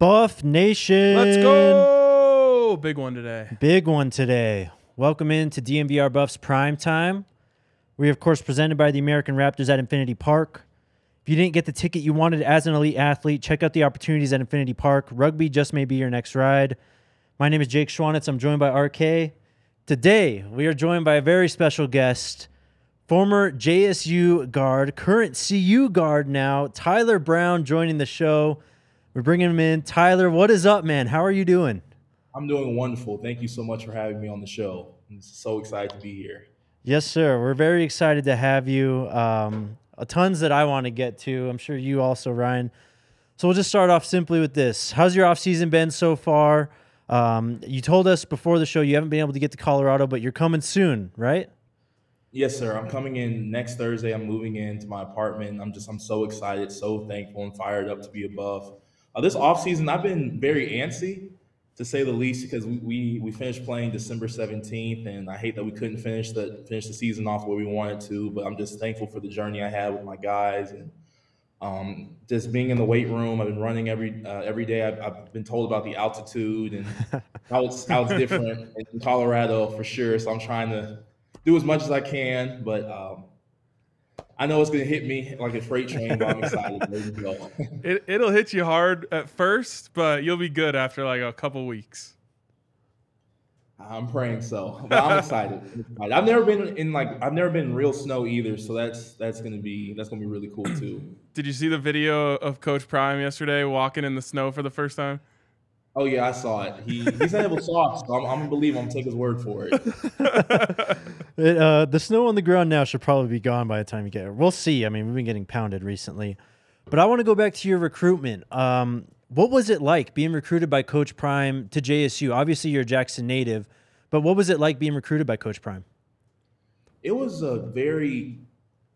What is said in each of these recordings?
Buff Nation. Let's go! Big one today. Big one today. Welcome into DNVR Buffs Prime Time. We are, of course, presented by the American Raptors at Infinity Park. If you didn't get the ticket you wanted as an elite athlete, check out the opportunities at Infinity Park. Rugby just may be your next ride. My name is Jake Schwanitz. I'm joined by RK. Today, we are joined by a very special guest, former JSU guard, current CU guard now, Tyler Brown, joining the show. We're bringing him in. Tyler, what is up, man? How are you doing? I'm doing wonderful. Thank you so much for having me on the show. I'm so excited to be here. Yes, sir. We're very excited to have you. Um, tons that I want to get to. I'm sure you also, Ryan. So we'll just start off simply with this. How's your off season been so far? Um, you told us before the show you haven't been able to get to Colorado, but you're coming soon, right? Yes, sir. I'm coming in next Thursday. I'm moving into my apartment. I'm just I'm so excited, so thankful, and fired up to be a Buff. Uh, this off season, I've been very antsy, to say the least, because we, we we finished playing December 17th, and I hate that we couldn't finish the finish the season off where we wanted to. But I'm just thankful for the journey I had with my guys and um, just being in the weight room. I've been running every uh, every day. I've, I've, been told about the altitude and how it's how it's different in Colorado for sure. So I'm trying to do as much as I can, but um, I know it's gonna hit me like a freight train. But I'm excited. it, it'll hit you hard at first, but you'll be good after like a couple weeks. I'm praying so, but I'm excited. I've never been in like I've never been in real snow either, so that's that's gonna be that's gonna be really cool too. Did you see the video of Coach Prime yesterday walking in the snow for the first time? Oh yeah, I saw it. He he said it was soft, so I'm, I'm gonna believe him. I'm gonna take his word for it. it uh, the snow on the ground now should probably be gone by the time you get it. We'll see. I mean, we've been getting pounded recently, but I want to go back to your recruitment. Um, what was it like being recruited by Coach Prime to JSU? Obviously, you're a Jackson native, but what was it like being recruited by Coach Prime? It was a very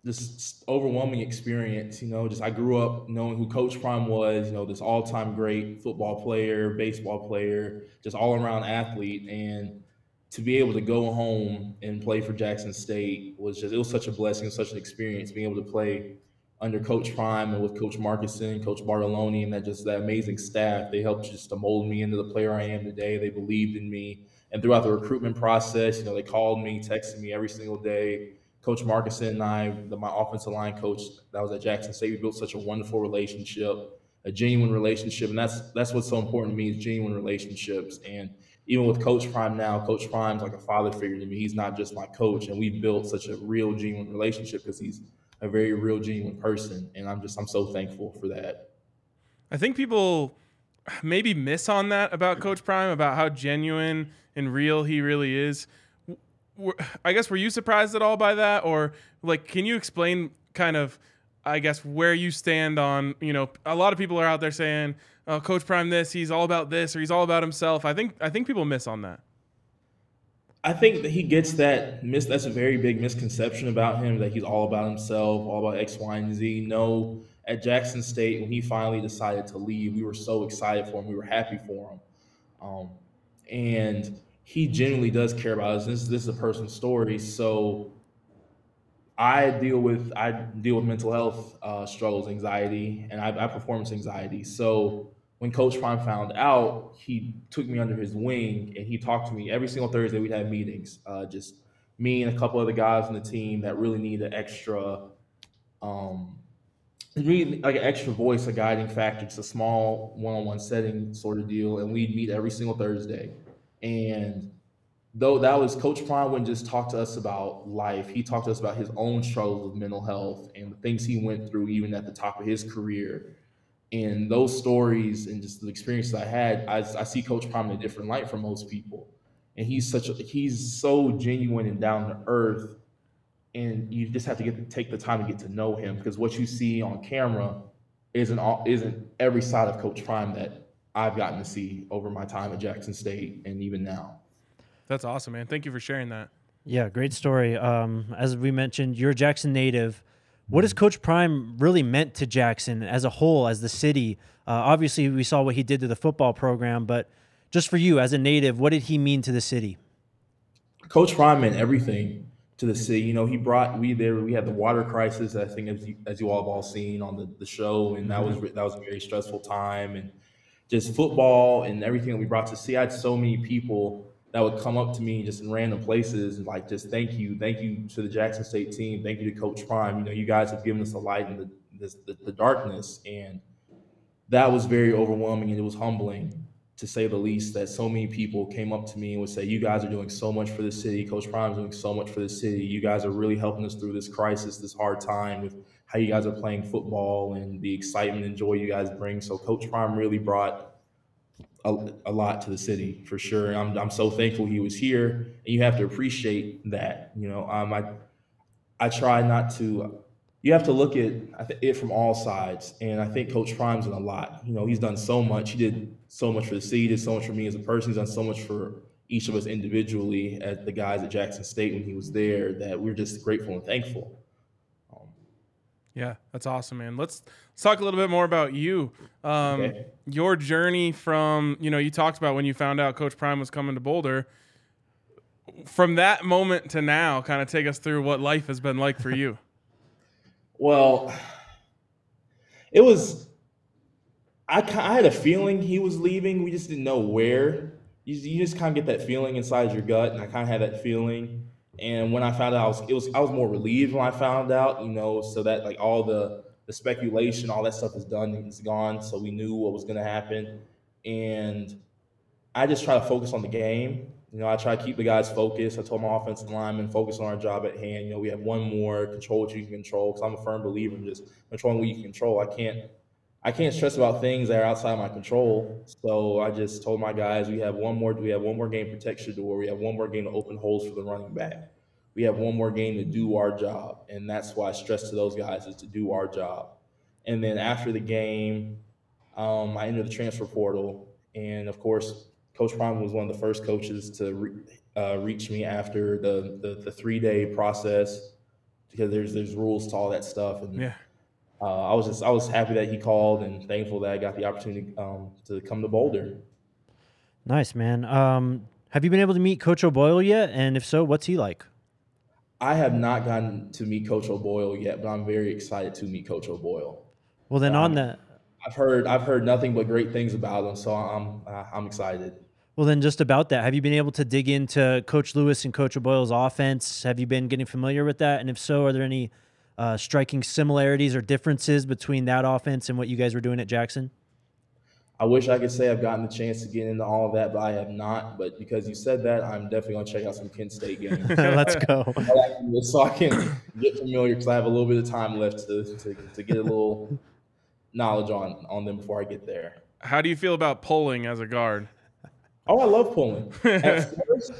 just overwhelming experience. You know, just I grew up knowing who Coach Prime was. You know, this all-time great football player, baseball player, just all-around athlete, and to be able to go home and play for Jackson State was just it was such a blessing, such an experience. Being able to play under Coach Prime and with Coach Marcusson, Coach Bartoloni, and that just that amazing staff. They helped just to mold me into the player I am today. They believed in me. And throughout the recruitment process, you know, they called me, texted me every single day. Coach Marcusson and I, the, my offensive line coach that was at Jackson State, we built such a wonderful relationship, a genuine relationship. And that's that's what's so important to me is genuine relationships. And even with Coach Prime now, Coach Prime's like a father figure to me. He's not just my coach. And we've built such a real, genuine relationship because he's – a very real, genuine person, and I'm just I'm so thankful for that. I think people maybe miss on that about Coach Prime about how genuine and real he really is. I guess were you surprised at all by that, or like, can you explain kind of, I guess, where you stand on? You know, a lot of people are out there saying, oh, "Coach Prime, this he's all about this or he's all about himself." I think I think people miss on that. I think that he gets that mis that's a very big misconception about him that he's all about himself, all about X, Y, and Z. No, at Jackson State, when he finally decided to leave, we were so excited for him. We were happy for him. Um, and he genuinely does care about us. This, this is a personal story. So I deal with I deal with mental health uh, struggles, anxiety, and I, I performance anxiety. So when Coach Prime found out, he took me under his wing and he talked to me every single Thursday. We'd have meetings, uh, just me and a couple other guys on the team that really need an extra, um, really like an extra voice, a guiding factor. It's a small one-on-one setting sort of deal, and we'd meet every single Thursday. And though that was Coach Prime wouldn't just talk to us about life, he talked to us about his own struggles with mental health and the things he went through, even at the top of his career and those stories and just the experiences I had, I, I see Coach Prime in a different light from most people. And he's such a, he's so genuine and down to earth. And you just have to get to take the time to get to know him because what you see on camera isn't all, isn't every side of Coach Prime that I've gotten to see over my time at Jackson State and even now. That's awesome, man. Thank you for sharing that. Yeah, great story. Um, as we mentioned, you're a Jackson native. What has Coach Prime really meant to Jackson as a whole, as the city? Uh, obviously, we saw what he did to the football program, but just for you as a native, what did he mean to the city? Coach Prime meant everything to the city. You know, he brought we there. We had the water crisis. I think as you, as you all have all seen on the, the show, and that was that was a very stressful time. And just football and everything that we brought to see. I had so many people that would come up to me just in random places and like just thank you, thank you to the Jackson State team, thank you to Coach Prime. You know, you guys have given us a light in the the, the darkness, and that was very overwhelming and it was humbling to say the least, that so many people came up to me and would say, You guys are doing so much for the city. Coach Prime is doing so much for the city. You guys are really helping us through this crisis, this hard time with how you guys are playing football and the excitement and joy you guys bring. So, Coach Prime really brought a, a lot to the city for sure. I'm, I'm so thankful he was here. And you have to appreciate that. You know, um, I, I try not to you have to look at it from all sides. And I think Coach Prime's done a lot. You know, he's done so much. He did so much for the city, did so much for me as a person. He's done so much for each of us individually as the guys at Jackson State when he was there that we're just grateful and thankful. Yeah, that's awesome, man. Let's, let's talk a little bit more about you. Um, okay. Your journey from, you know, you talked about when you found out Coach Prime was coming to Boulder. From that moment to now, kind of take us through what life has been like for you. Well, it was. I, I had a feeling he was leaving. We just didn't know where. You, you just kind of get that feeling inside your gut, and I kind of had that feeling. And when I found out, I was it was I was more relieved when I found out, you know, so that like all the the speculation, all that stuff is done, it's gone. So we knew what was going to happen, and I just try to focus on the game you know, I try to keep the guys focused. I told my offensive linemen focus on our job at hand. You know, we have one more control what you can control because I'm a firm believer in just controlling what you can control. I can't I can't stress about things that are outside my control. So I just told my guys we have one more we have one more game to protect Shedeur. We have one more game to open holes for the running back. We have one more game to do our job. And that's why I stress to those guys is to do our job. And then after the game, um, I entered the transfer portal. And of course, Coach Prime was one of the first coaches to re, uh, reach me after the the, the three day process because there's there's rules to all that stuff and yeah. Uh, I was just I was happy that he called and thankful that I got the opportunity um, to come to Boulder. Nice man. Um, have you been able to meet Coach O'Boyle yet? And if so, what's he like? I have not gotten to meet Coach O'Boyle yet, but I'm very excited to meet Coach O'Boyle. Well, then um, on that, I've heard I've heard nothing but great things about him, so I'm uh, I'm excited. Well, then, just about that, have you been able to dig into Coach Lewis and Coach O'Boyle's offense? Have you been getting familiar with that? And if so, are there any uh, striking similarities or differences between that offense and what you guys were doing at Jackson? I wish I could say I've gotten the chance to get into all of that, but I have not. But because you said that, I'm definitely going to check out some Kent State games. Let's go. so I can get familiar because I have a little bit of time left to, to, to get a little knowledge on, on them before I get there. How do you feel about pulling as a guard? Oh, I love pulling. At first,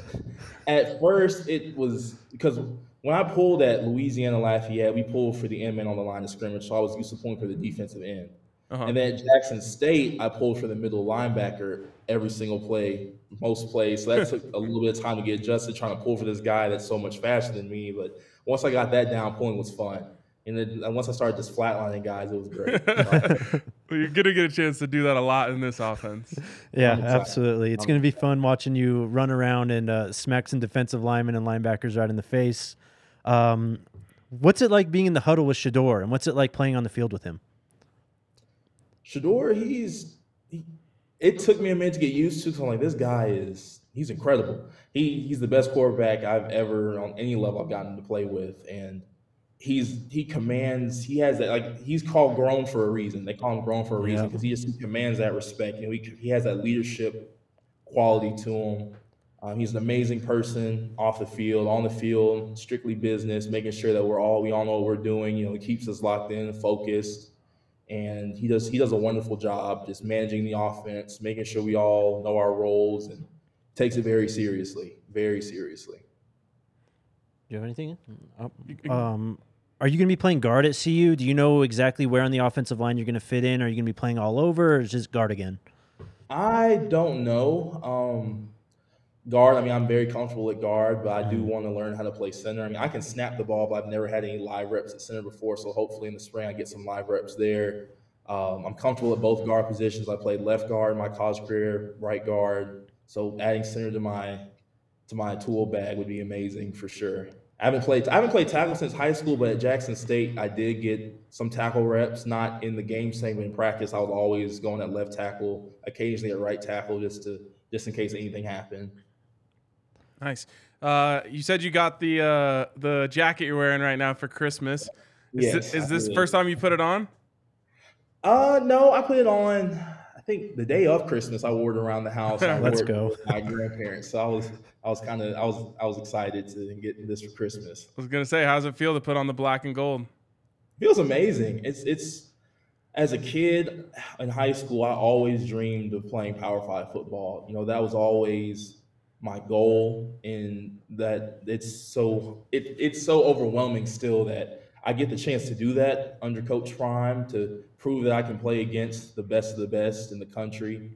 at first it was because when I pulled at Louisiana Lafayette, we pulled for the end man on the line of scrimmage, so I was used to pulling for the defensive end. Uh-huh. And then at Jackson State, I pulled for the middle linebacker every single play, most plays. So that took a little bit of time to get adjusted, trying to pull for this guy that's so much faster than me. But once I got that down, pulling was fun. And then once I started just flatlining guys, it was great. well, you're gonna get a chance to do that a lot in this offense. yeah, absolutely. It's gonna be fun watching you run around and uh, smack some defensive linemen and linebackers right in the face. Um, what's it like being in the huddle with Shedeur, and what's it like playing on the field with him? Shedeur, he's he, it took me a minute to get used to. So I'm like, this guy is he's incredible. He he's the best quarterback I've ever on any level I've gotten to play with, and he's he commands he has that like he's called grown for a reason they call him grown for a reason because he just he commands that respect you know he, he has that leadership quality to him um, he's an amazing person off the field on the field strictly business making sure that we're all we all know what we're doing you know he keeps us locked in focused and he does he does a wonderful job just managing the offense making sure we all know our roles and takes it very seriously very seriously do you have anything? Oh, um, are you going to be playing guard at CU? Do you know exactly where on the offensive line you're going to fit in? Are you going to be playing all over, or is just guard again? I don't know. Um, guard. I mean, I'm very comfortable at guard, but I do mm-hmm. want to learn how to play center. I mean, I can snap the ball, but I've never had any live reps at center before. So hopefully in the spring I get some live reps there. Um, I'm comfortable at both guard positions. I played left guard in my college career, right guard. So adding center to my to my tool bag would be amazing for sure. I haven't played. I haven't played tackle since high school, but at Jackson State, I did get some tackle reps. Not in the game but in practice, I was always going at left tackle, occasionally at right tackle, just to just in case anything happened. Nice. Uh, you said you got the uh, the jacket you're wearing right now for Christmas. Is, Yes, thi- is this the first time you put it on? Uh, no, I put it on. I think the day of Christmas, I wore it around the house. Let's go. My grandparents. So I was, I was kind of, I was, I was excited to get this for Christmas. I was gonna say, how's it feel to put on the black and gold? feels amazing. It's it's as a kid in high school, I always dreamed of playing Power Five football. You know, that was always my goal, and that it's so it, it's so overwhelming still that I get the chance to do that under Coach Prime to prove that I can play against the best of the best in the country.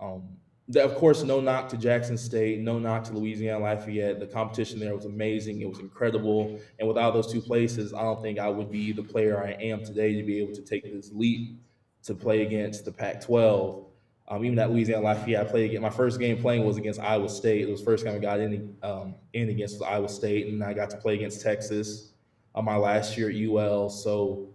Um, that, of course, no knock to Jackson State, no knock to Louisiana Lafayette. The competition there was amazing. It was incredible. And without those two places, I don't think I would be the player I am today to be able to take this leap to play against the Pac 12. Um, even at Louisiana Lafayette, I played my first game playing was against Iowa State. It was the first time I got in, um, in against Iowa State, and I got to play against Texas uh, my last year at UL. So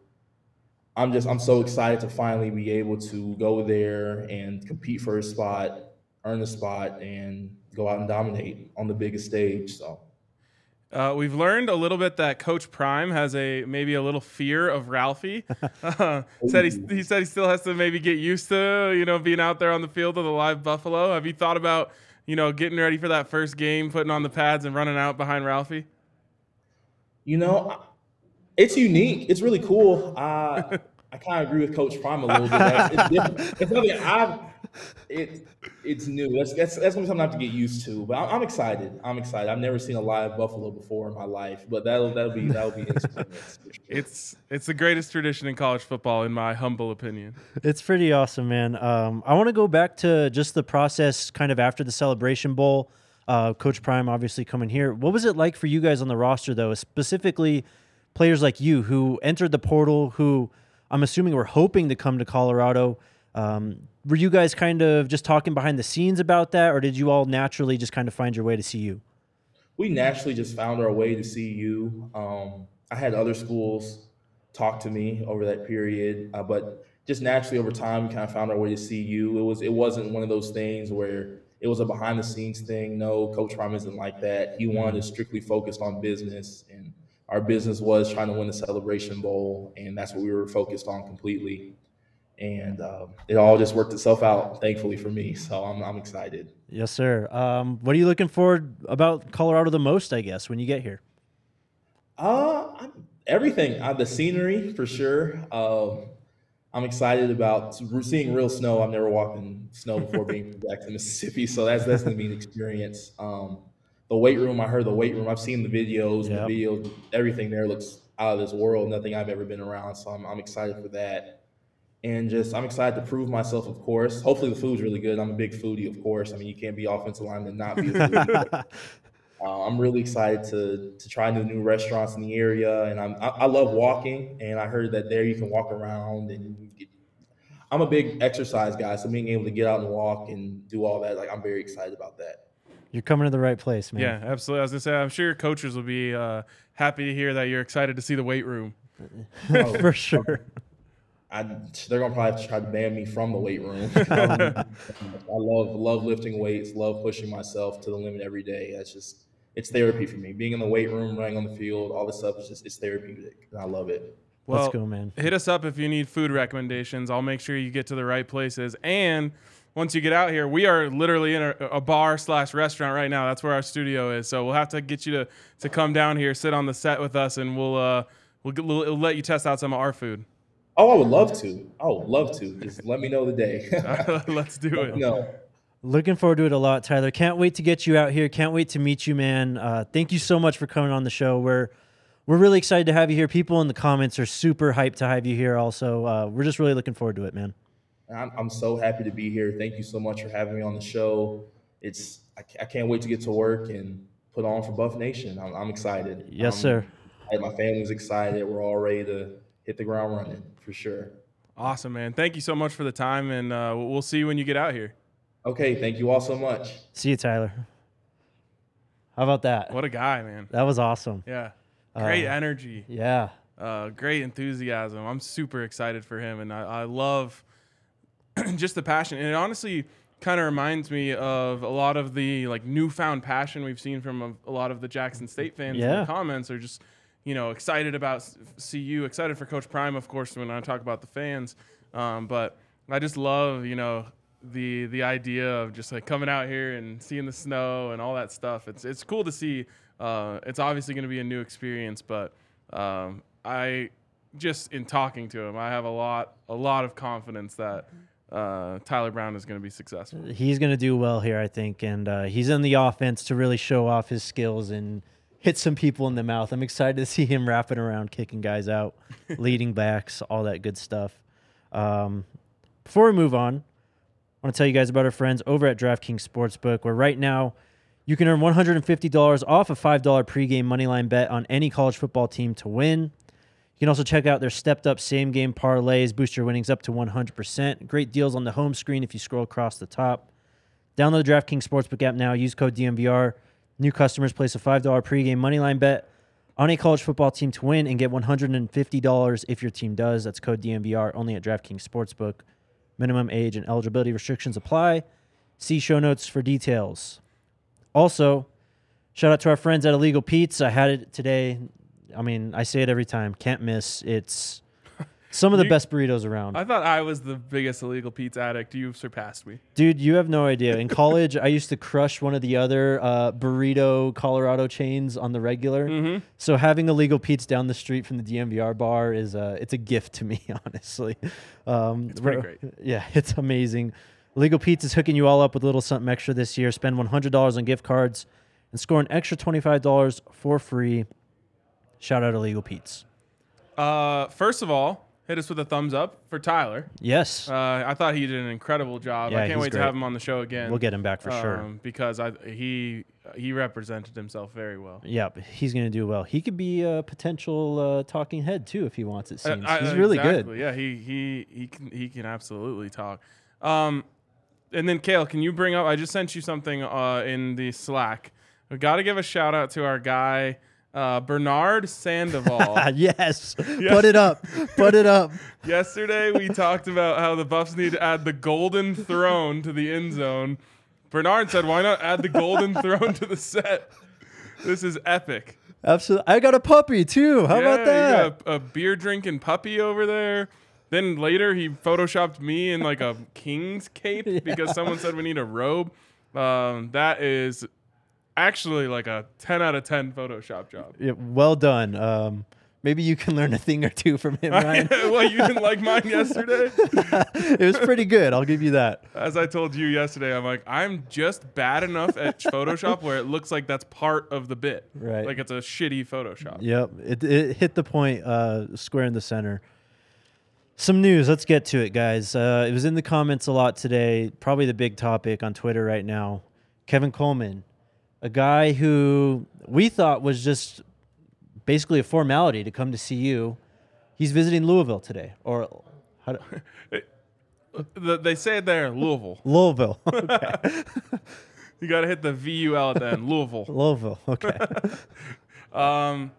I'm just I'm so excited to finally be able to go there and compete for a spot, earn a spot, and go out and dominate on the biggest stage. So Uh, we've learned a little bit that Coach Prime has a maybe a little fear of Ralphie. Uh, said he, he said he still has to maybe get used to you know being out there on the field of the live Buffalo. Have you thought about you know getting ready for that first game, putting on the pads and running out behind Ralphie? you know, it's unique. It's really cool. I I kind of agree with Coach Prime a little bit. It's different. It's something I've it it's new. That's that's that's gonna be something I have to get used to. But I'm, I'm excited. I'm excited. I've never seen a live buffalo before in my life, but that'll that'll be that'll be an experience. for sure. It's it's the greatest tradition in college football, in my humble opinion. It's pretty awesome, man. Um, I want to go back to just the process kind of after the Celebration Bowl. Uh, Coach Prime obviously coming here. What was it like for you guys on the roster, though, specifically players like you who entered the portal, who I'm assuming were hoping to come to Colorado? Um, were you guys kind of just talking behind the scenes about that, or did you all naturally just kind of find your way to CU? we naturally just found our way to CU. Um, I had other schools talk to me over that period, uh, but just naturally over time, we kind of found our way to CU. It was it wasn't one of those things where it was a behind the scenes thing. No, Coach Prime isn't like that. He wanted to strictly focused on business, and our business was trying to win the Celebration Bowl, and that's what we were focused on completely. And um, it all just worked itself out, thankfully for me. So I'm, I'm excited. Yes, sir. Um, what are you looking forward about Colorado the most? I guess when you get here. Uh, I'm- everything. Uh, the scenery for sure. Um, I'm excited about seeing real snow. I've never walked in snow before being back to Mississippi, so that's that's gonna be an experience. Um, the weight room. I heard the weight room. I've seen the videos. Yep. The videos. Everything there looks out of this world. Nothing I've ever been around. So I'm, I'm excited for that. And just I'm excited to prove myself, of course. Hopefully the food's really good. I'm a big foodie, of course. I mean, you can't be offensive lineman and not be a foodie. Uh, I'm really excited to to try the new restaurants in the area, and I'm I, I love walking. And I heard that there you can walk around, and get, I'm a big exercise guy, so being able to get out and walk and do all that, like I'm very excited about that. You're coming to the right place, man. Yeah, absolutely. I was gonna say, I'm sure your coaches will be uh, happy to hear that you're excited to see the weight room. Oh, for sure. I, they're gonna probably have to try to ban me from the weight room. I love love lifting weights, love pushing myself to the limit every day. That's just it's therapy for me. Being in the weight room, running on the field, all this stuff is just it's therapeutic, and I love it. Well, Let's go, man. hit us up if you need food recommendations. I'll make sure you get to the right places. And once you get out here, we are literally in a, a bar slash restaurant right now. That's where our studio is. So we'll have to get you to to come down here, sit on the set with us, and we'll uh we'll, get- we'll let you test out some of our food. Oh, I would love to. I would love to. Just let me know the day. Let's do it. no. Looking forward to it a lot, Tyler. Can't wait to get you out here. Can't wait to meet you, man. Uh, thank you so much for coming on the show. We're we're really excited to have you here. People in the comments are super hyped to have you here. Also, uh, we're just really looking forward to it, man. I'm, I'm so happy to be here. Thank you so much for having me on the show. It's I, I can't wait to get to work and put on for Buff Nation. I'm, I'm excited. Yes, Um, sir. I- my family's excited. We're all ready to hit the ground running for sure. Awesome, man. Thank you so much for the time, and uh, we'll see you when you get out here. Okay, thank you all so much. See you, Tyler. How about that? What a guy, man. That was awesome. Yeah. Great Uh, energy. Yeah. uh, great enthusiasm. I'm super excited for him, and I, I love just the passion. And it honestly kind of reminds me of a lot of the like newfound passion we've seen from a, a lot of the Jackson State fans. in the comments are just you know excited about CU, excited for Coach Prime, of course, when I talk about the fans. Um, but I just love you know the the idea of just like coming out here and seeing the snow and all that stuff. It's it's cool to see. Uh, it's obviously going to be a new experience, but um, I just in talking to him, I have a lot a lot of confidence that uh, Tyler Brown is going to be successful. He's going to do well here, I think. And uh, he's in the offense to really show off his skills and hit some people in the mouth. I'm excited to see him wrapping around, kicking guys out, leading backs, all that good stuff. Um, before we move on, I want to tell you guys about our friends over at DraftKings Sportsbook, where right now you can earn $150 off a $5 pregame moneyline bet on any college football team to win. You can also check out their stepped up same game parlays, boost your winnings up to 100%. Great deals on the home screen if you scroll across the top. Download the DraftKings Sportsbook app now. Use code DNVR. New customers place a $5 pregame moneyline bet on a college football team to win and get $150 if your team does. That's code DNVR only at DraftKings Sportsbook. Minimum age and eligibility restrictions apply. See show notes for details. Also, shout out to our friends at Illegal Pete's. I had it today. I mean, I say it every time. Can't miss. It's some of the You- best burritos around. I thought I was the biggest Illegal Pete's addict. You've surpassed me. Dude, you have no idea. In college, I used to crush one of the other uh, burrito Colorado chains on the regular. Mm-hmm. So having illegal Pete's down the street from the DNVR bar is a it's a gift to me, honestly. Um, It's pretty we're- Yeah, it's amazing. Illegal Pete's is hooking you all up with a little something extra this year. Spend one hundred dollars on gift cards and score an extra twenty five dollars for free. Shout out to Illegal Pete's. Uh, first of all, hit us with a thumbs up for Tyler. Yes, Uh, I thought he did an incredible job. Yeah, I can't wait great. to have him on the show again. we'll get him back for sure. um, because I he he represented himself very well. Yep, he's gonna do well. He could be a potential uh, talking head too if he wants. It Uh, seems he's really exactly. good. Yeah, he he he can he can absolutely talk. Um, and then Kale, can you bring up? I just sent you something uh, in the Slack. We got to give a shout out to our guy uh, Bernard Sandoval. Yes, put it up, put it up. Yesterday we talked about how the Buffs need to add the golden throne to the end zone. Bernard said, "Why not add the golden throne to the set?" This is epic. Absolutely, I got a puppy too. How about that? A, a beer drinking puppy over there. Then later he photoshopped me in like a king's cape because someone said we need a robe. Um, that is actually like a 10 out of 10 Photoshop job. Yeah, well done. Um, maybe you can learn a thing or two from him, Ryan. well, you didn't like mine yesterday? it was pretty good. I'll give you that. As I told you yesterday, I'm like, I'm just bad enough at Photoshop where it looks like that's part of the bit. Right. Like it's a shitty Photoshop. Yep, it, it hit the point uh, square in the center. Some news. Let's get to it, guys. Uh, it was in the comments a lot today. Probably the big topic on Twitter right now. Kevin Coleman, a guy who we thought was just basically a formality to come to see you. He's visiting Louisville today, or how do, they say it there, Louisville. Louisville. You got to hit the VUL at the end, Louisville. Louisville. Okay. Um,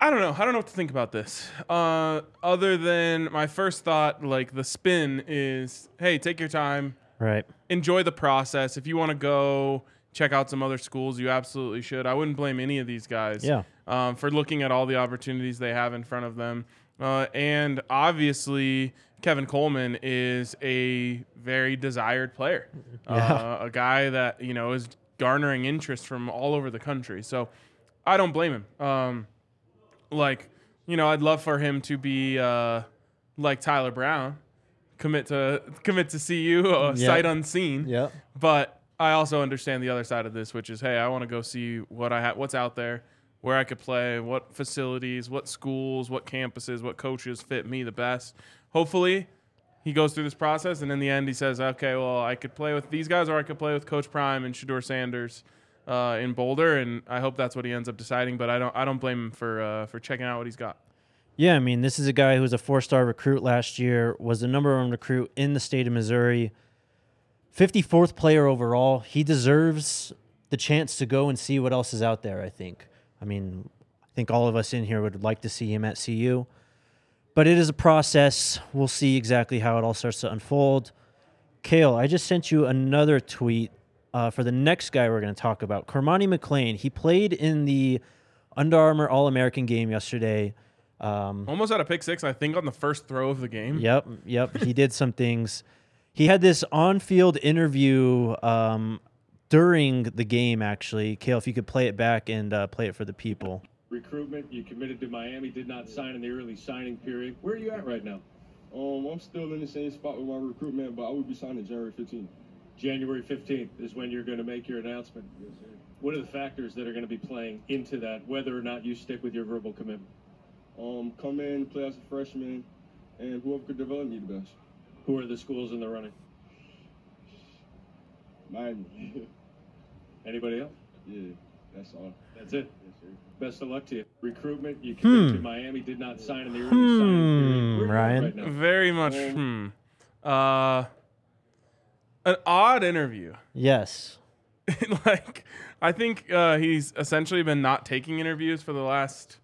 I don't know. I don't know what to think about this. Uh, other than my first thought, like the spin is, hey, take your time, right. enjoy the process. If you want to go check out some other schools, you absolutely should. I wouldn't blame any of these guys Yeah. um, for looking at all the opportunities they have in front of them. Uh, and obviously, Kevin Coleman is a very desired player, Yeah. uh, a guy that you know is garnering interest from all over the country. So I don't blame him. Um, like you know, I'd love for him to be uh, like Tyler Brown, commit to commit to CU, uh, Yeah. sight unseen. Yep. But I also understand the other side of this, which is, hey, I want to go see what I ha- what's out there, where I could play, what facilities, what schools, what campuses, what coaches fit me the best. Hopefully, he goes through this process, and in the end, he says, okay, well, I could play with these guys, or I could play with Coach Prime and Shedeur Sanders uh, in Boulder, and I hope that's what he ends up deciding. But I don't, I don't blame him for uh, for checking out what he's got. Yeah, I mean, this is a guy who was a four star recruit last year, was the number one recruit in the state of Missouri, 54th player overall. He deserves the chance to go and see what else is out there. I think. I mean, I think all of us in here would like to see him at CU, but it is a process. We'll see exactly how it all starts to unfold. Kale, I just sent you another tweet uh, for the next guy we're going to talk about, Cormani McClain. He played in the Under Armour All American game yesterday. Um, Almost had a pick six, I think, on the first throw of the game. Yep, yep. he did some things. He had this on-field interview um, during the game. Actually, Kale, if you could play it back and uh, play it for the people. Recruitment, you committed to Miami, did not sign in the early signing period. Where are you at right now? Um, I'm still in the same spot with my recruitment, but I will be signing January 15th. January 15th is when you're going to make your announcement. Yes, sir. What are the factors that are going to be playing into that, whether or not you stick with your verbal commitment? Um, come in, play as a freshman, and whoever could develop me the best. Who are the schools in the running? Miami. Anybody else? yeah, that's all. That's it. Yes, sir. Best of luck to you. Recruitment, you committed Hmm. to Miami, did not sign in the early signing period. Where are you at Ryan? right now? Very much. Hmm. Uh, an odd interview. Yes. like, I think uh, he's essentially been not taking interviews for the last,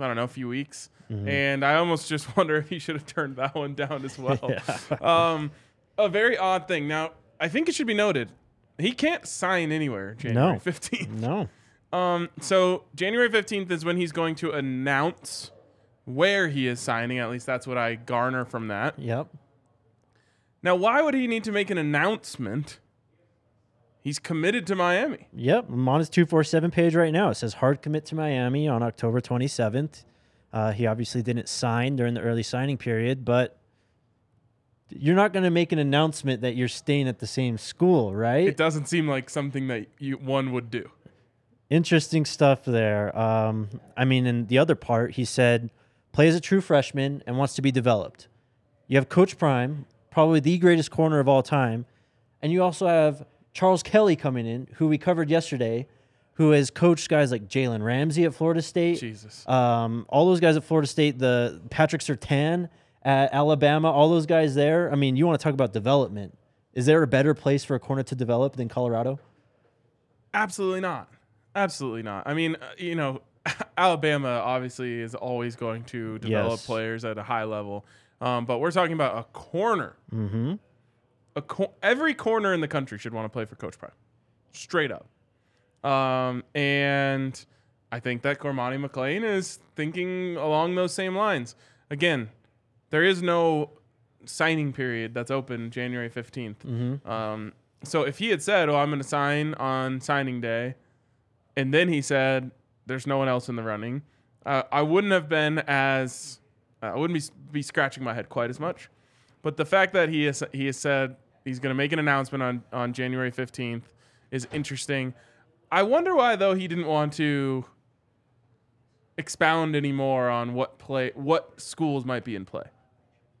I don't know, a few weeks. And I almost just wonder if he should have turned that one down as well. um, a very odd thing. Now, I think it should be noted he can't sign anywhere January No. 15th. No. Um, so January 15th is when he's going to announce where he is signing. At least that's what I garner from that. Yep. Now, why would he need to make an announcement? He's committed to Miami. Yep. I'm on his 247 page right now. It says hard commit to Miami on October 27th. Uh, he obviously didn't sign during the early signing period, but you're not going to make an announcement that you're staying at the same school, right? It doesn't seem like something that you, one would do. Interesting stuff there. Um, I mean, in the other part, he said, play as a true freshman and wants to be developed. You have Coach Prime, probably the greatest corner of all time. And you also have Charles Kelly coming in, who we covered yesterday, who has coached guys like Jalen Ramsey at Florida State. Jesus. Um, all those guys at Florida State, the Patrick Surtain at Alabama, all those guys there. I mean, you want to talk about development. Is there a better place for a corner to develop than Colorado? Absolutely not. Absolutely not. I mean, uh, you know, Alabama obviously is always going to develop Yes. players at a high level, um, but we're talking about a corner. Mm-hmm. Every corner in the country should want to play for Coach Prime, straight up. Um, and I think that Cormani McClain is thinking along those same lines. Again, there is no signing period that's open January 15th. Um, so if he had said, "Oh, I'm going to sign on signing day," and then he said, "There's no one else in the running," uh, I wouldn't have been as uh, I wouldn't be be scratching my head quite as much. But the fact that he has he has said he's going to make an announcement on on January 15th is interesting. I wonder why though he didn't want to expound anymore on what play what schools might be in play.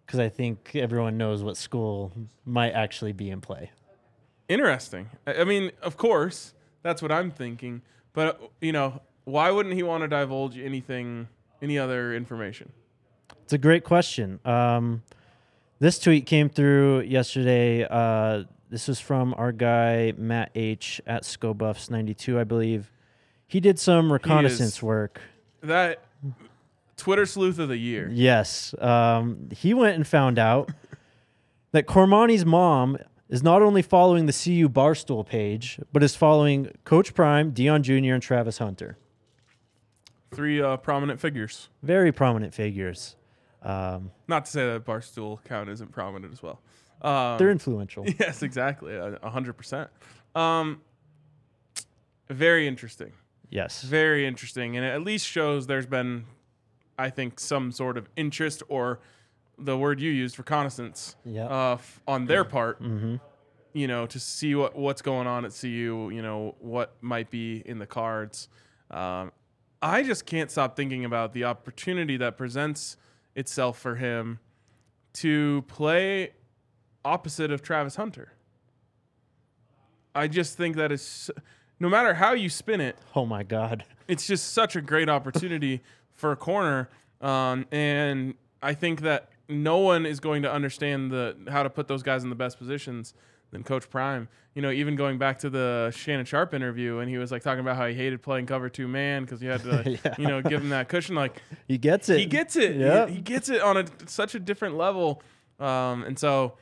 because I think everyone knows what school might actually be in play. Interesting. I I mean, of course, that's what I'm thinking. But you know, why wouldn't he want to divulge anything, any other information? It's a great question. Um, this tweet came through yesterday. Uh, this was from our guy Matt H at Scobuffs ninety two, I believe. He did some reconnaissance work. That Twitter sleuth of the year. Yes, um, he went and found out that Cormani's mom is not only following the CU Barstool page, but is following Coach Prime, Deion Jr., and Travis Hunter. Three uh, prominent figures. Very prominent figures. Um, Not to say that Barstool count isn't prominent as well. Um, they're influential. yes, exactly, a hundred percent. Um, very interesting. Yes. Very interesting, and it at least shows there's been, I think, some sort of interest or the word you used, reconnaissance, Yep. uh, f- on their part. Mm-hmm. You know, to see what what's going on at CU. You know, what might be in the cards. Um, I just can't stop thinking about the opportunity that presents itself for him to play opposite of Travis Hunter. I just think that is, no matter how you spin it, Oh my God. it's just such a great opportunity for a corner. Um, and I think that no one is going to understand the how to put those guys in the best positions than Coach Prime. You know, even going back to the Shannon Sharpe interview, and he was like talking about how he hated playing cover two man because you had to, Yeah. you know, give him that cushion. Like He gets it. he gets it. Yeah. He, he gets it on a such a different level, um, and so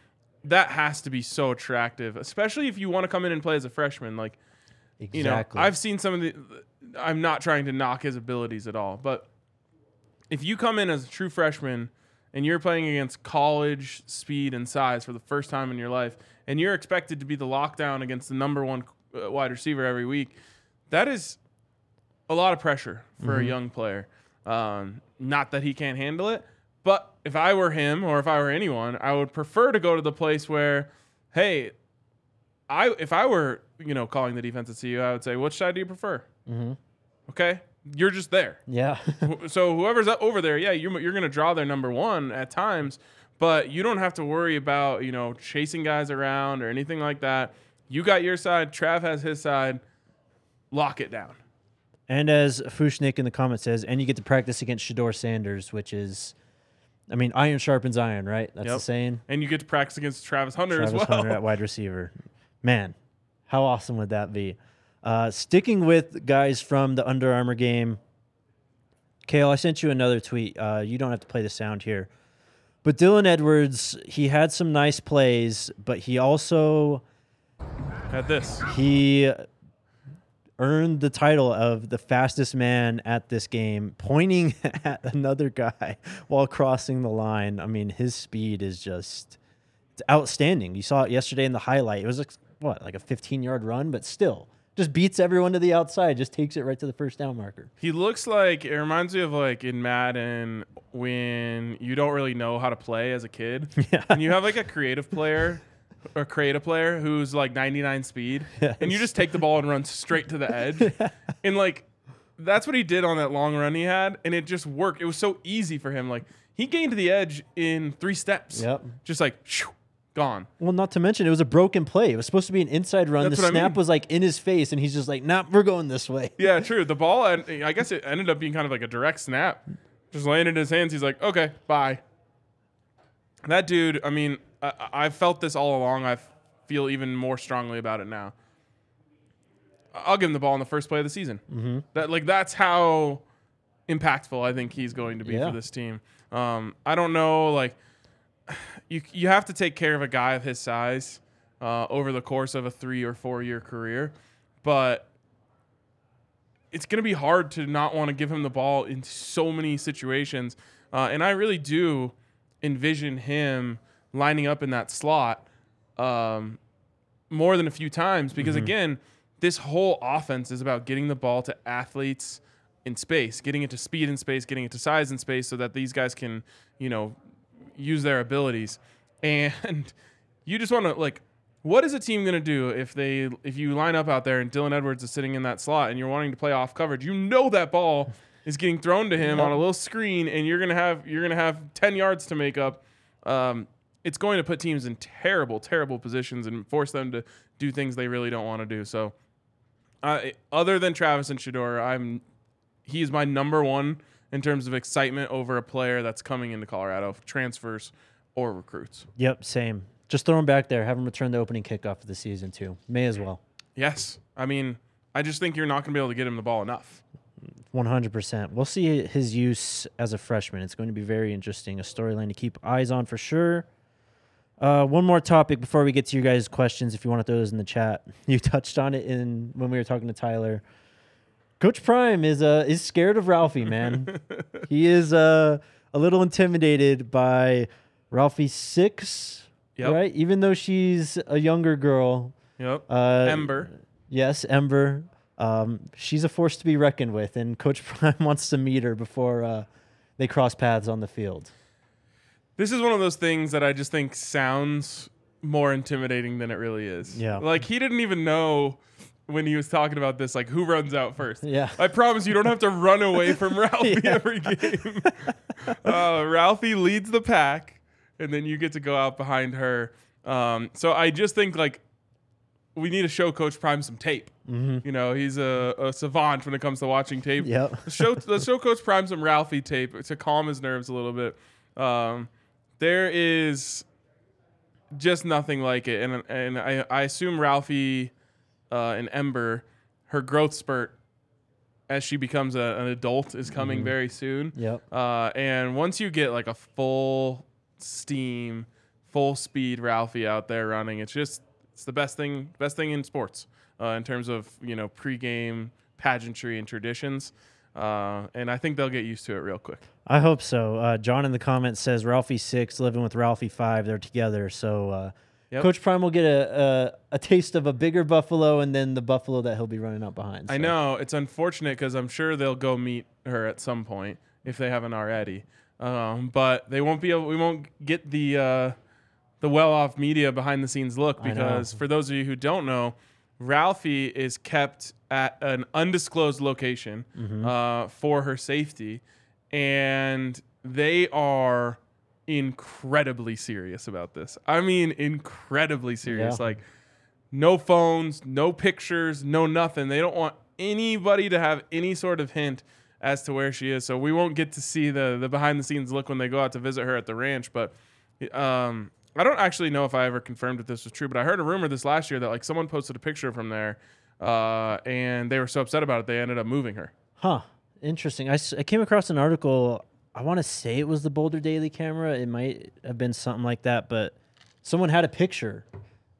that has to be so attractive, especially if you want to come in and play as a freshman. Like exactly. you know, I've seen some of the. I'm not trying to knock his abilities at all, but if you come in as a true freshman and you're playing against college speed and size for the first time in your life, and you're expected to be the lockdown against the number one uh, wide receiver every week, that is a lot of pressure for a young player. Um, not that he can't handle it, but if I were him or if I were anyone, I would prefer to go to the place where, hey, I if I were you know calling the defense at CU, I would say, which side do you prefer? Okay, you're just there. yeah. So whoever's up over there, yeah, you're you're gonna draw their number one at times, but you don't have to worry about you know chasing guys around or anything like that. You got your side. Trav has his side. Lock it down. And as Fushnik in the comments says, and you get to practice against Shedeur Sanders, which is, I mean, iron sharpens iron, right? That's the saying. And you get to practice against Travis Hunter Travis as well. Hunter at wide receiver. Man, how awesome would that be? Uh, sticking with guys from the Under Armour game, Kale, I sent you another tweet. Uh, you don't have to play the sound here. But Dylan Edwards, he had some nice plays, but he also had this, he earned the title of the fastest man at this game, pointing at another guy while crossing the line. I mean, his speed is just it's outstanding. You saw it yesterday in the highlight. It was like, what, like a 15 yard run, but still just beats everyone to the outside, just takes it right to the first down marker. he looks like it reminds me of like in Madden when you don't really know how to play as a kid, Yeah. and you have like a creative player. Or create a player who's like 99 speed, and you just take the ball and run straight to the edge. And like that's what he did on that long run he had, and it just worked. It was so easy for him. Like he gained the edge in three steps. Yep. Just like shoo, gone. Well, not to mention, it was a broken play. It was supposed to be an inside run. That's the what I snap mean. was like in his face, and he's just like, nah, we're going this way. Yeah, true. The ball, and I guess it ended up being kind of like a direct snap. Just laying in his hands. He's like, okay, bye. That dude, I mean, I, I've felt this all along. I feel even more strongly about it now. I'll give him the ball in the first play of the season. Mm-hmm. That like that's how impactful I think he's going to be Yeah. for this team. Um, I don't know, like you you have to take care of a guy of his size uh, over the course of a three or four year career, but it's going to be hard to not want to give him the ball in so many situations. Uh, and I really do envision him lining up in that slot um, more than a few times because, again, this whole offense is about getting the ball to athletes in space, getting it to speed in space, getting it to size in space so that these guys can, you know, use their abilities. And you just want to, like, what is a team going to do if they if you line up out there and Dylan Edwards is sitting in that slot and you're wanting to play off coverage? You know that ball is getting thrown to him on a little screen and you're gonna have you're gonna have ten yards to make up. Um, it's going to put teams in terrible, terrible positions and force them to do things they really don't want to do. So, I other than Travis and Shedeur, I'm he is my number one in terms of excitement over a player that's coming into Colorado, transfers or recruits. Yep, same. Just throw him back there. Have him return the opening kickoff of the season too. May as well. Yes. I mean, I just think you're not going to be able to get him the ball enough. One hundred percent. We'll see his use as a freshman. It's going to be very interesting. A storyline to keep eyes on for sure. Uh, one more topic before we get to your guys' questions. If you want to throw those in the chat, you touched on it in when we were talking to Tyler. Coach Prime is uh is scared of Ralphie, man. he is uh a little intimidated by Ralphie six, Yep. right? Even though she's a younger girl, Yep. uh, Ember. Yes, Ember. Um, she's a force to be reckoned with, and Coach Prime wants to meet her before uh, they cross paths on the field. This is one of those things that I just think sounds more intimidating than it really is. Yeah. Like he didn't even know when he was talking about this, like who runs out first. Yeah. I promise you don't have to run away from Ralphie Yeah. every game. uh, Ralphie leads the pack, and then you get to go out behind her. Um, so I just think like we need to show Coach Prime some tape. You know, he's a, a savant when it comes to watching tape. Yep. Let's show let's show Coach Prime some Ralphie tape to calm his nerves a little bit. Um, there is just nothing like it, and and I, I assume Ralphie uh, and Ember, her growth spurt as she becomes a, an adult is coming very soon. Yep. Uh, and once you get like a full steam, full speed Ralphie out there running, it's just it's the best thing best thing in sports uh, in terms of you know pregame pageantry and traditions. Uh, and I think they'll get used to it real quick. I hope so. Uh, John in the comments says Ralphie six, living with Ralphie five. They're together. So uh, Yep. Coach Prime will get a, a a taste of a bigger buffalo, and then the buffalo that he'll be running up behind. I know it's unfortunate because I'm sure they'll go meet her at some point if they haven't already. Um, but they won't be able. We won't get the uh, the well-off media behind the scenes look because for those of you who don't know, Ralphie is kept at an undisclosed location Mm-hmm. uh, for her safety, and they are incredibly serious about this. I mean, incredibly serious. Yeah. Like no phones, no pictures, no nothing. They don't want anybody to have any sort of hint as to where she is. So we won't get to see the the behind the scenes look when they go out to visit her at the ranch. But um, I don't actually know if I ever confirmed if this was true. But I heard a rumor this last year that like someone posted a picture from there, uh, and they were so upset about it they ended up moving her. Huh. Interesting. I, s- I came across an article. I want to say it was the Boulder Daily camera. It might have been something like that, but someone had a picture,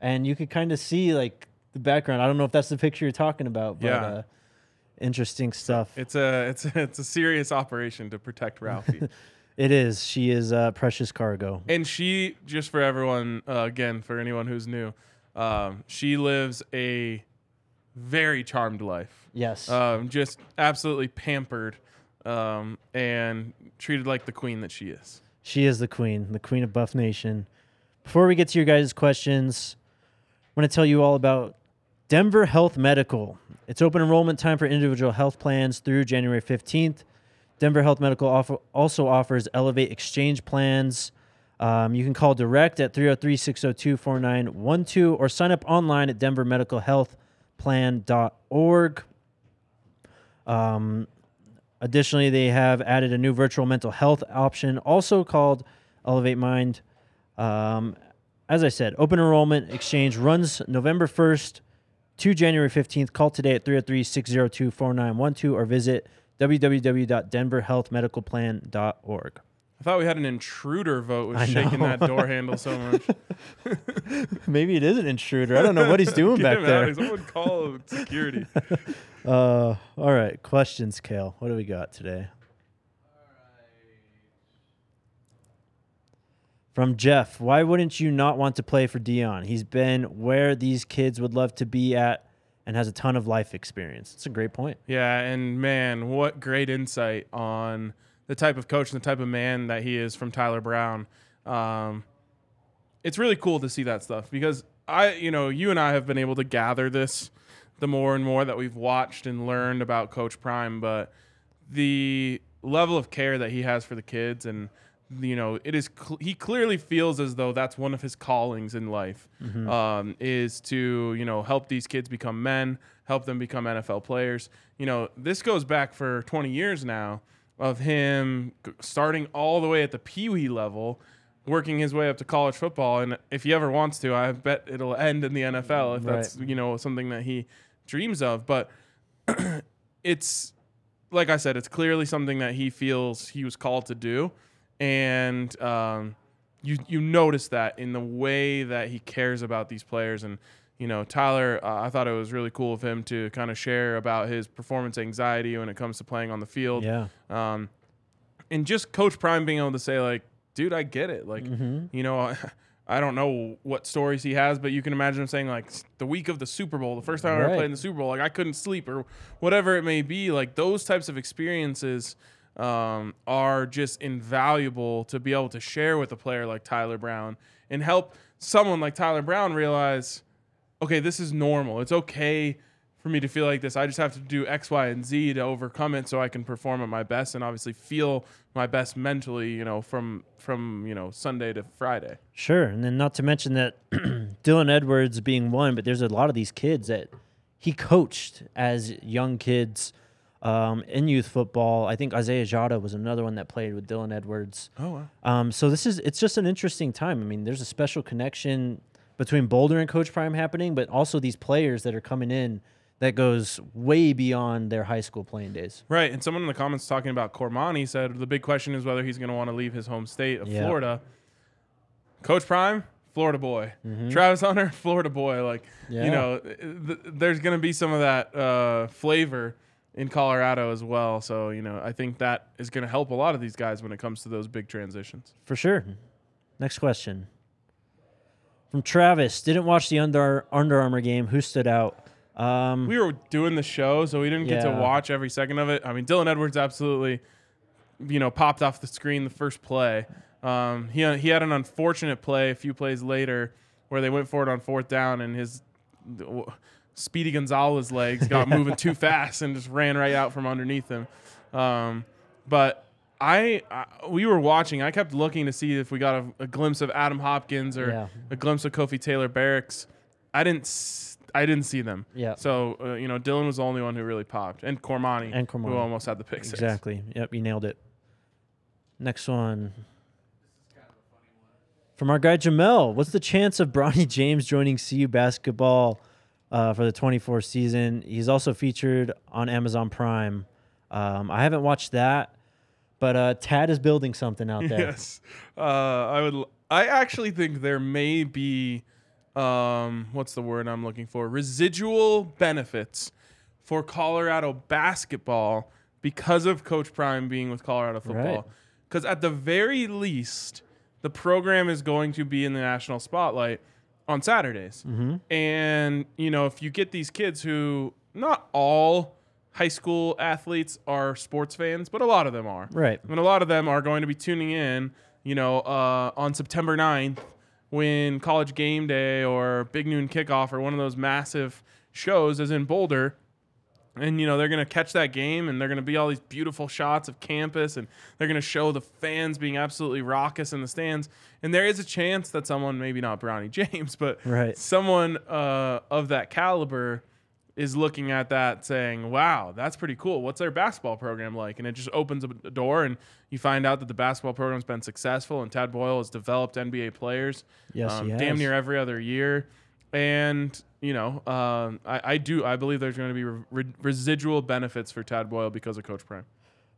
and you could kind of see like the background. I don't know if that's the picture you're talking about, but Yeah. uh, interesting stuff. It's a it's a, it's a serious operation to protect Ralphie. It is. She is uh, precious cargo. and she just for everyone uh, again for anyone who's new um, she lives a very charmed life Yes. um, just absolutely pampered um, and treated like the queen that she is She is the queen, the queen of Buff Nation. Before we get to your guys' questions, I want to tell you all about Denver Health Medical. It's open enrollment time for individual health plans through January 15th. Denver Health Medical offer, also offers Elevate Exchange plans. Um, you can call direct at 303 602 4912 or sign up online at denvermedicalhealthplan.org. Um, Additionally, they have added a new virtual mental health option, also called Elevate Mind. Um, as I said, open enrollment exchange runs November 1st to January 15th. Call today at 303 602 4912 or visit www.denverhealthmedicalplan.org. i thought we had an intruder vote with shaking that door handle so much Maybe it is an intruder. I don't know what he's doing Get back him out. there. someone call security Uh, all right, questions, Kale. What do we got today? From Jeff, why wouldn't you not want to play for Deion? He's been where these kids would love to be at and has a ton of life experience. It's a great point. Yeah, and man, what great insight on the type of coach and the type of man that he is from Tyler Brown. Um, it's really cool to see that stuff because I, you know, you and I have been able to gather this the more and more that we've watched and learned about Coach Prime, but the level of care that he has for the kids and you know it is cl- he clearly feels as though that's one of his callings in life um, is to you know help these kids become men help them become nfl players. You know this goes back for 20 years now of him g- starting all the way at the pee-wee level working his way up to college football and if he ever wants to i bet it'll end in the nfl if that's you know something that he dreams of but it's like I said, it's clearly something that he feels he was called to do, and um, you you notice that in the way that he cares about these players. And you know, Tyler, uh, I thought it was really cool of him to kind of share about his performance anxiety when it comes to playing on the field. Yeah. Um, and just Coach Prime being able to say like, dude, I get it. Like, you know, I don't know what stories he has, but you can imagine him saying like the week of the Super Bowl, the first time I ever played in the Super Bowl, like I couldn't sleep or whatever it may be. Like those types of experiences um, are just invaluable to be able to share with a player like Tyler Brown and help someone like Tyler Brown realize, okay, this is normal. It's okay for me to feel like this. I just have to do X, Y, and Z to overcome it so I can perform at my best and obviously feel my best mentally, you know, from from, you know, Sunday to Friday. Sure. And then not to mention that Dylan Edwards being one, but there's a lot of these kids that he coached as young kids. um, in youth football. I think Isaiah Jada was another one that played with Dylan Edwards. Oh wow. Um, so this is it's just an interesting time. I mean, there's a special connection between Boulder and Coach Prime happening, but also these players that are coming in that goes way beyond their high school playing days. Right, and someone in the comments talking about Cormani said the big question is whether he's going to want to leave his home state of Yeah. Florida. Coach Prime, Florida boy. Travis Hunter, Florida boy. Like Mm-hmm. Yeah. you know, th- there's going to be some of that uh, flavor in Colorado as well. So you know, I think that is going to help a lot of these guys when it comes to those big transitions. For sure. Next question. From Travis, didn't watch the Under Under Armour game. Who stood out? Um, We were doing the show, so we didn't get to watch every second of it. I mean, Dylan Edwards absolutely, you know, popped off the screen the first play. Um, he he had an unfortunate play a few plays later where they went for it on fourth down, and his w- Speedy Gonzalez legs got moving too fast and just ran right out from underneath him. Um, but I, I we were watching. I kept looking to see if we got a, a glimpse of Adam Hopkins or Yeah. a glimpse of Kofi Taylor Barracks. I didn't. s- I didn't see them. Yeah. So uh, you know, Dylan was the only one who really popped, and Cormani, And Cormani. who almost had the pick six. Exactly. Yep, you nailed it. Next one. From our guy Jamel, what's the chance of Bronny James joining CU basketball uh, for the 24 season? He's also featured on Amazon Prime. Um, I haven't watched that, but uh, Tad is building something out there. Yes. Uh, I would. l- I actually think there may be, um, what's the word I'm looking for? Residual benefits for Colorado basketball because of Coach Prime being with Colorado football. Because at the very least, the program is going to be in the national spotlight on Saturdays. And, you know, if you get these kids who, not all high school athletes are sports fans, but a lot of them are. Right. And a lot of them are going to be tuning in, you know, uh, on September 9th when college game day or big noon kickoff or one of those massive shows is in Boulder. And, you know, they're going to catch that game and they're going to be all these beautiful shots of campus and they're going to show the fans being absolutely raucous in the stands. And there is a chance that someone, maybe not Bronny James, but Right. someone uh, of that caliber is looking at that saying, wow, that's pretty cool. What's their basketball program like? And it just opens up a door and you find out that the basketball program's been successful and Tad Boyle has developed NBA players Yes, um, damn near every other year. And, you know, um, I, I do, I believe there's going to be re- re- residual benefits for Tad Boyle because of Coach Prime.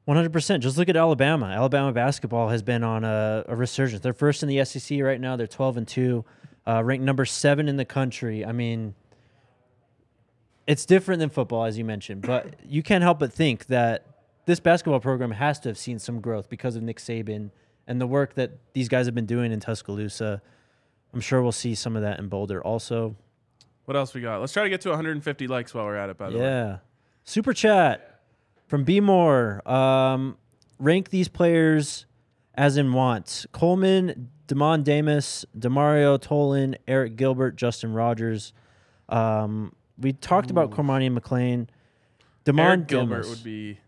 100%. Just look at Alabama. Alabama basketball has been on a, a resurgence. They're first in the SEC right now. They're 12 and 2, uh, ranked number seven in the country. I mean, it's different than football, as you mentioned, but you can't help but think that this basketball program has to have seen some growth because of Nick Saban and the work that these guys have been doing in Tuscaloosa. I'm sure we'll see some of that in Boulder also. What else we got? Let's try to get to 150 likes while we're at it, by the way. Yeah. Super chat from B More. Um, rank these players as in want. Coleman, Demond Demas, Demario Tolan, Arik Gilbert, Justin Rogers. Um, we talked about Cormani and McClain. Demond Arik Gilbert would be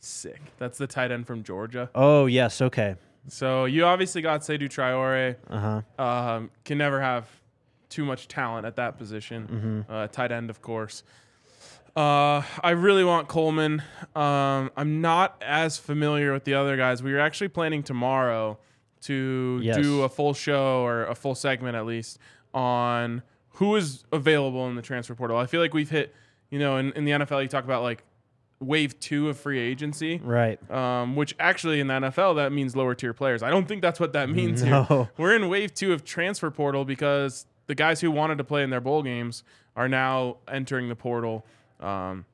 sick. That's the tight end from Georgia. Oh yes, okay. So you obviously got Seydou Traore. Uh huh. Um, can never have too much talent at that position. Uh, tight end, of course. Uh, I really want Coleman. Um, I'm not as familiar with the other guys. We were actually planning tomorrow to Yes. do a full show or a full segment at least on who is available in the transfer portal. I feel like we've hit, you know, in, in the NFL, you talk about like wave two of free agency Right. um, which actually in the NFL that means lower tier players. I don't think that's what that means here. We're in wave two of transfer portal because the guys who wanted to play in their bowl games are now entering the portal. Um,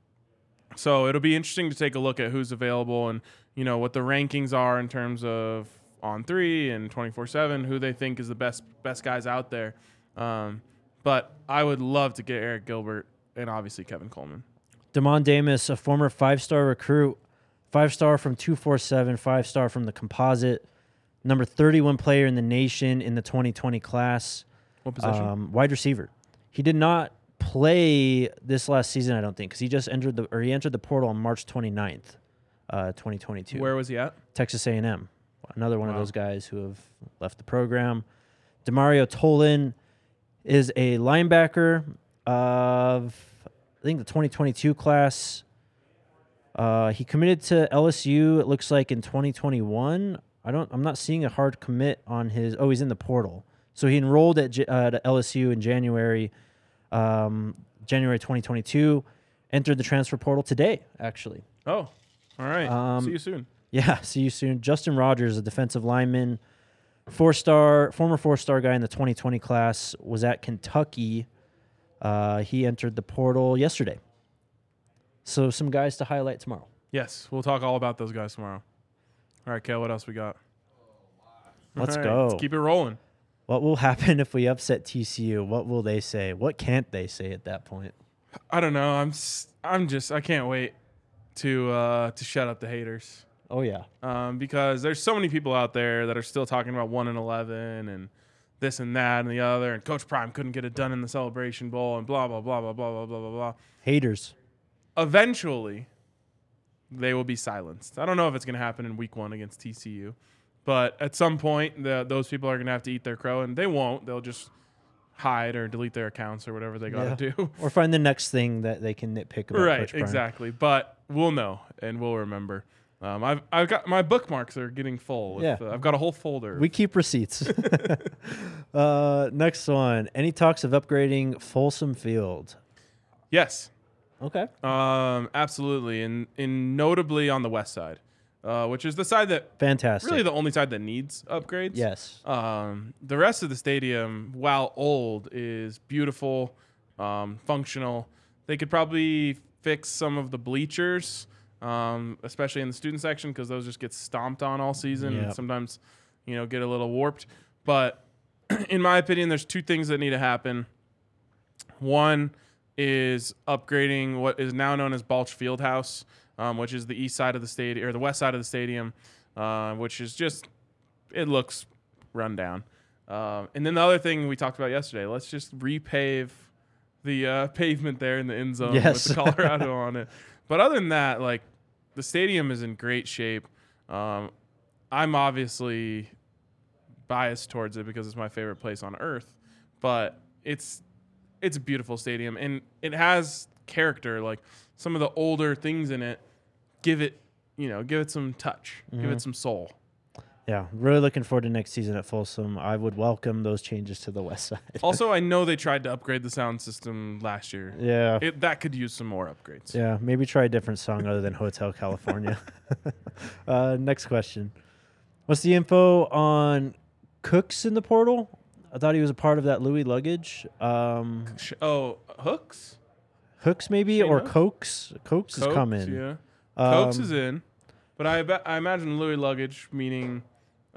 so it'll be interesting to take a look at who's available and you know what the rankings are in terms of on three and twenty four seven, who they think is the best best guys out there. Um, but I would love to get Arik Gilbert and obviously Kevin Coleman. Demond Demas, a former five star recruit, five star from 247, five star from the composite, number 31 player in the nation in the 2020 class, What position? um, wide receiver. He did not play this last season, I don't think, because he just entered the or he entered the portal on March 29th, uh, 2022. Where was he at? Texas A&M, another one of those guys who have left the program. Demario Tolan is a linebacker of I think the 2022 class. Uh, he committed to LSU. It looks like in 2021. I don't. I'm not seeing a hard commit on his. Oh, he's in the portal. So he enrolled at, uh, LSU in January, um, January 2022. Entered the transfer portal today, actually. Oh, all right. Um, See you soon. Yeah, see you soon. Justin Rogers, a defensive lineman, four star, former four star guy in the 2020 class, was at Kentucky. Uh, he entered the portal yesterday. So some guys to highlight tomorrow. Yes, we'll talk all about those guys tomorrow. All right, Kale, what else we got? Let's All go. Let's keep it rolling. What will happen if we upset TCU? What will they say? What can't they say at that point? I don't know. I'm s- I'm just I can't wait to uh to shut up the haters. Oh yeah, Um, because there's so many people out there that are still talking about one and eleven and this and that and the other and Coach Prime couldn't get it done in the celebration bowl and blah blah blah blah blah blah blah blah blah. haters. Eventually they will be silenced. I don't know if it's gonna happen in week one against TCU. But at some point the, those people are going to have to eat their crow and they won't. They'll just hide or delete their accounts or whatever they got to Yeah. do. Or find the next thing that they can nitpick about. right Coach Prime. exactly but we'll know and we'll remember um, I've, I've got my bookmarks are getting full with, Yeah. uh, i've got a whole folder We keep receipts. uh, next one. Any talks of upgrading Folsom Field? yes Okay. um, absolutely and, and notably on the west side uh, which is the side that Fantastic. really the only side that needs upgrades yes. um, the rest of the stadium while old is beautiful um, functional they could probably fix some of the bleachers um, especially in the student section because those just get stomped on all season Yep. and sometimes you know get a little warped but in my opinion there's two things that need to happen one is upgrading what is now known as Balch Fieldhouse, um, which is the east side of the stadium or the west side of the stadium, uh, which is just it looks run down. Um, and then the other thing we talked about yesterday, let's just repave the uh, pavement there in the end zone Yes. with the Colorado on it. But other than that, like the stadium is in great shape. Um, I'm obviously biased towards it because it's my favorite place on earth, but it's it's a beautiful stadium and it has character. Like some of the older things in it give it, you know, give it some touch, give Mm-hmm. it some soul. Yeah. Really looking forward to next season at Folsom. I would welcome those changes to the west side. Also, I know they tried to upgrade the sound system last year. yeah. It, that could use some more upgrades. yeah. Maybe try a different song other than Hotel California. uh, next question. What's the info on Cooks in the portal? I thought he was a part of that Louis luggage. Um, Oh, hooks? Hooks maybe Shane or Hooks? Cokes. Cokes is coming. Yeah. Um, Cokes is in. But I, I imagine Louis luggage meaning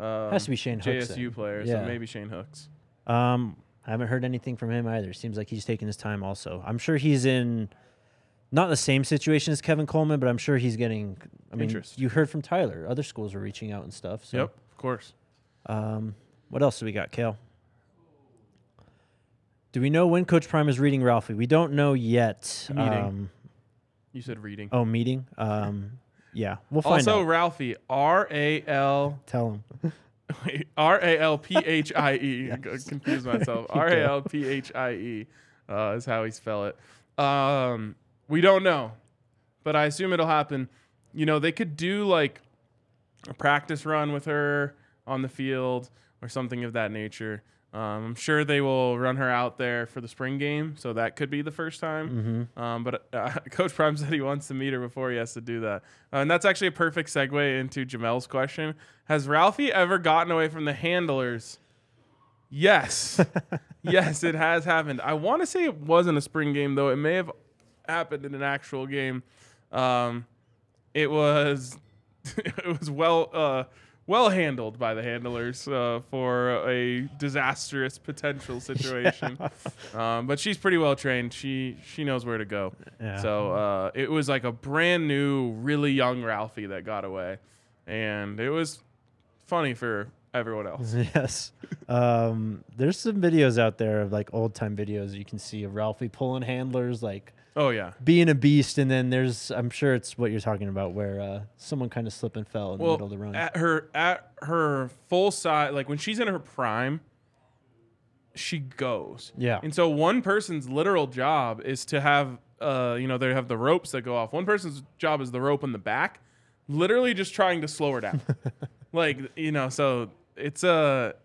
um, Has to be Shane Hooks JSU then. player, Yeah. so maybe Shane Hooks. Um, I haven't heard anything from him either. Seems like he's taking his time. Also, I'm sure he's in not the same situation as Kevin Coleman, but I'm sure he's getting. I mean, Interest. you heard from Tyler. Other schools are reaching out and stuff. So, Yep, of course. Um, what else do we got, Kale? Do we know when Coach Prime is reading Ralphie? We don't know yet. Meeting. Um, You said reading. oh, meeting. Um, yeah, we'll find also, out. Ralphie, R A L Tell him. R A L P H I E. I Confuse myself. R A L P H I E uh, is how he spell it. Um, we don't know, but I assume it'll happen. You know, they could do like a practice run with her on the field or something of that nature. Um, I'm sure they will run her out there for the spring game, so that could be the first time. Um, but uh, Coach Prime said he wants to meet her before he has to do that, uh, and that's actually a perfect segue into Jamel's question: Has Ralphie ever gotten away from the handlers? Yes, yes, it has happened. I want to say it wasn't a spring game though; it may have happened in an actual game. Um, it was it was well uh, well handled by the handlers uh, for a disastrous potential situation. um, but she's pretty well trained. She she knows where to go. Yeah. So uh, it was like a brand new, really young Ralphie that got away, and it was funny for everyone else. yes. Um, there's some videos out there of like old time videos you can see of Ralphie pulling handlers, like Oh yeah. being a beast. And then there's, I'm sure it's what you're talking about, where uh, someone kind of slipped and fell in the middle of the run. At her at her full size, like when she's in her prime, she goes. Yeah. And so one person's literal job is to have uh, you know, they have the ropes that go off. One person's job is the rope in the back, literally just trying to slow her down. like you know, so it's a,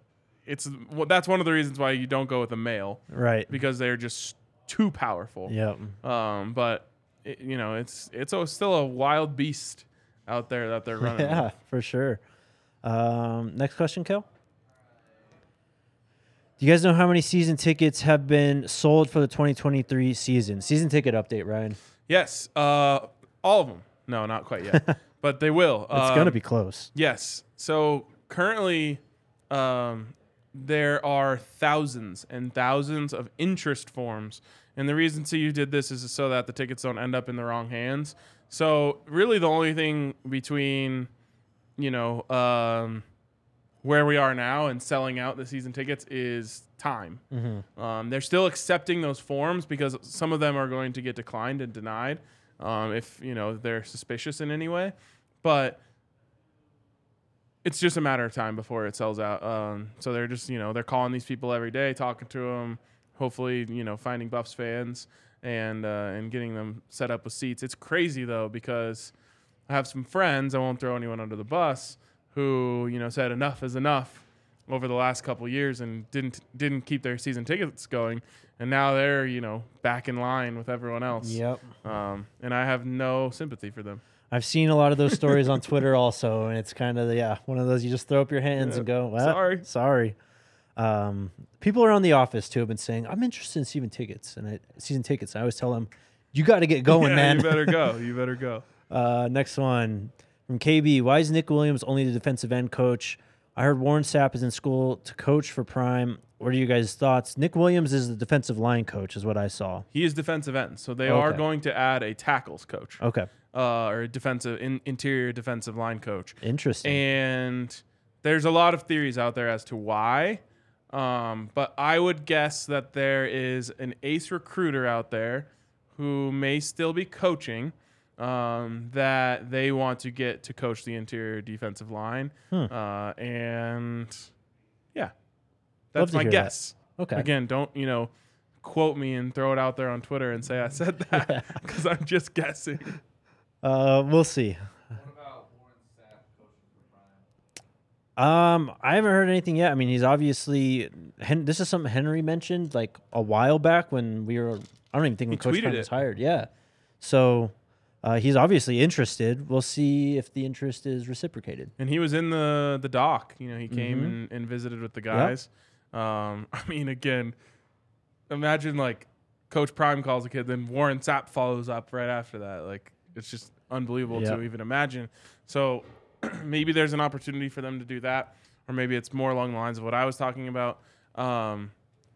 it's well, that's one of the reasons why you don't go with a male Right. because they're just too powerful. Yep. Um, but it, you know, it's it's a, still a wild beast out there that they're running. Yeah, with. for sure. Um, next question, Kel. Do you guys know how many season tickets have been sold for the 2023 season? Season ticket update, Ryan. Yes, uh, all of them. No, not quite yet, but they will. It's Um, gonna be close. Yes. So currently, um, there are thousands and thousands of interest forms, and the reason CU did this is so that the tickets don't end up in the wrong hands. So really, the only thing between, you know, um, where we are now and selling out the season tickets is time. Um, they're still accepting those forms because some of them are going to get declined and denied um, if you know they're suspicious in any way, but it's just a matter of time before it sells out. Um, so they're just you know they're calling these people every day, talking to them, hopefully you know finding Buffs fans and uh, and getting them set up with seats. It's crazy though because I have some friends. I won't throw anyone under the bus who you know said enough is enough over the last couple years and didn't didn't keep their season tickets going, and now they're you know back in line with everyone else. Yep. Um, and I have no sympathy for them. I've seen a lot of those stories on Twitter also, and it's kind of yeah one of those you just throw up your hands and go, well, sorry. sorry. Um, people around the office too have been saying I'm interested in season tickets and I, season tickets. I always tell them, you got to get going, yeah, man. you better go. You better go. Uh, next one from KB. Why is Nick Williams only the defensive end coach? I heard Warren Sapp is in school to coach for Prime. What are you guys' thoughts? Nick Williams is the defensive line coach, is what I saw. He is defensive end, so they are going to add a tackles coach, Okay, uh, or defensive in, interior defensive line coach. interesting. And there's a lot of theories out there as to why. Um, but I would guess that there is an ace recruiter out there who may still be coaching um, that they want to get to coach the interior defensive line. Hmm. Uh, and yeah, that's my hear that. guess. okay, Again, don't, you know, quote me and throw it out there on Twitter and say I said that because I'm just guessing. Uh, we'll see. Um, I haven't heard anything yet. I mean, he's obviously. Hen- this is something Henry mentioned like a while back when we were. I don't even think when He Coach tweeted Prime it. was hired. Yeah, so uh, he's obviously interested. We'll see if the interest is reciprocated. And he was in the the dock. You know, he came Mhm. and, and visited with the guys. Um, I mean, again, imagine like Coach Prime calls a kid, then Warren Sapp follows up right after that. Like it's just unbelievable Yep. to even imagine. So maybe there's an opportunity for them to do that, or maybe it's more along the lines of what I was talking about. Um,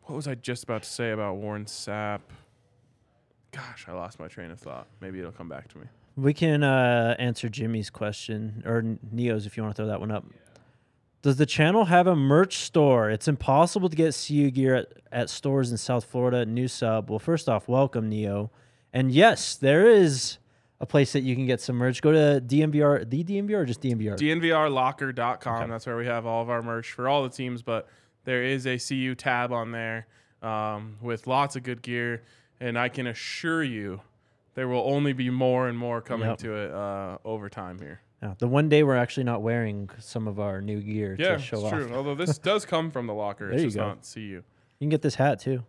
what was I just about to say about Warren Sapp? Gosh, I lost my train of thought. Maybe it'll come back to me. We can uh, answer Jimmy's question or Neo's if you want to throw that one up. Does the channel have a merch store? It's impossible to get CU gear at, at stores in South Florida. New sub. Well, first off, welcome Neo, and yes, there is a place that you can get some merch. Go to DNVR, the DNVR, or just DNVR. DNVRlocker.com. Okay. That's where we have all of our merch for all the teams, but there is a CU tab on there um, with lots of good gear. And I can assure you there will only be more and more coming Yep. to it uh, over time here. Yeah, the one day we're actually not wearing some of our new gear Yeah, to it's show off. true. Although this does come from the locker, it's you just go. not CU. You can get this hat too.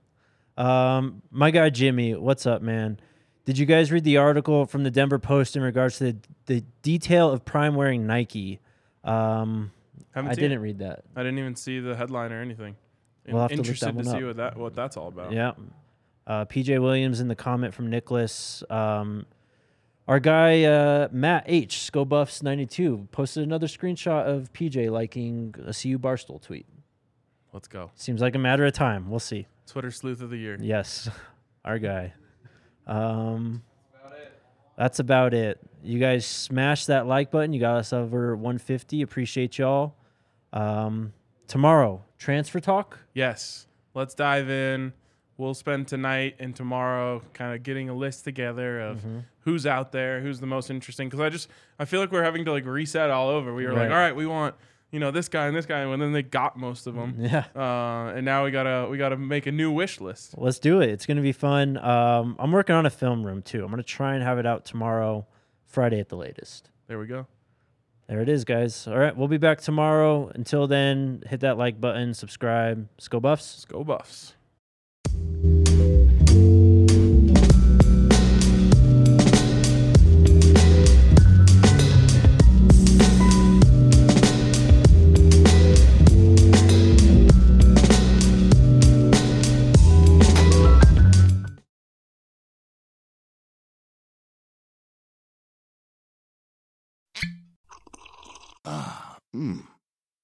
Um, my guy Jimmy, what's up, man? Did you guys read the article from the Denver Post in regards to the, the detail of Prime wearing Nike? Um, I didn't read that. I didn't even see the headline or anything. We'll have to Interested that to see up. what that what that's all about. Yeah. Uh, PJ Williams in the comment from Nicholas. Um, our guy uh, Matt H Go Buffs ninety two posted another screenshot of PJ liking a CU Barstool tweet. Let's go. Seems like a matter of time. We'll see. Twitter sleuth of the year. Yes, our guy. Um, that's about it. You guys smash that like button. You got us over 150. Appreciate y'all. Um, tomorrow, transfer talk. Yes. Let's dive in. We'll spend tonight and tomorrow kind of getting a list together of Mm-hmm. who's out there, who's the most interesting. Because I just I feel like we're having to like reset all over. We were like, all right, we want you know, this guy and this guy, and then they got most of them. Yeah. Uh, and now we gotta we gotta make a new wish list. Let's do it. It's gonna be fun. Um, I'm working on a film room too. I'm gonna try and have it out tomorrow, Friday at the latest. There we go. There it is, guys. All right, we'll be back tomorrow. Until then, hit that like button, subscribe. Let's go Buffs. Let's go Buffs.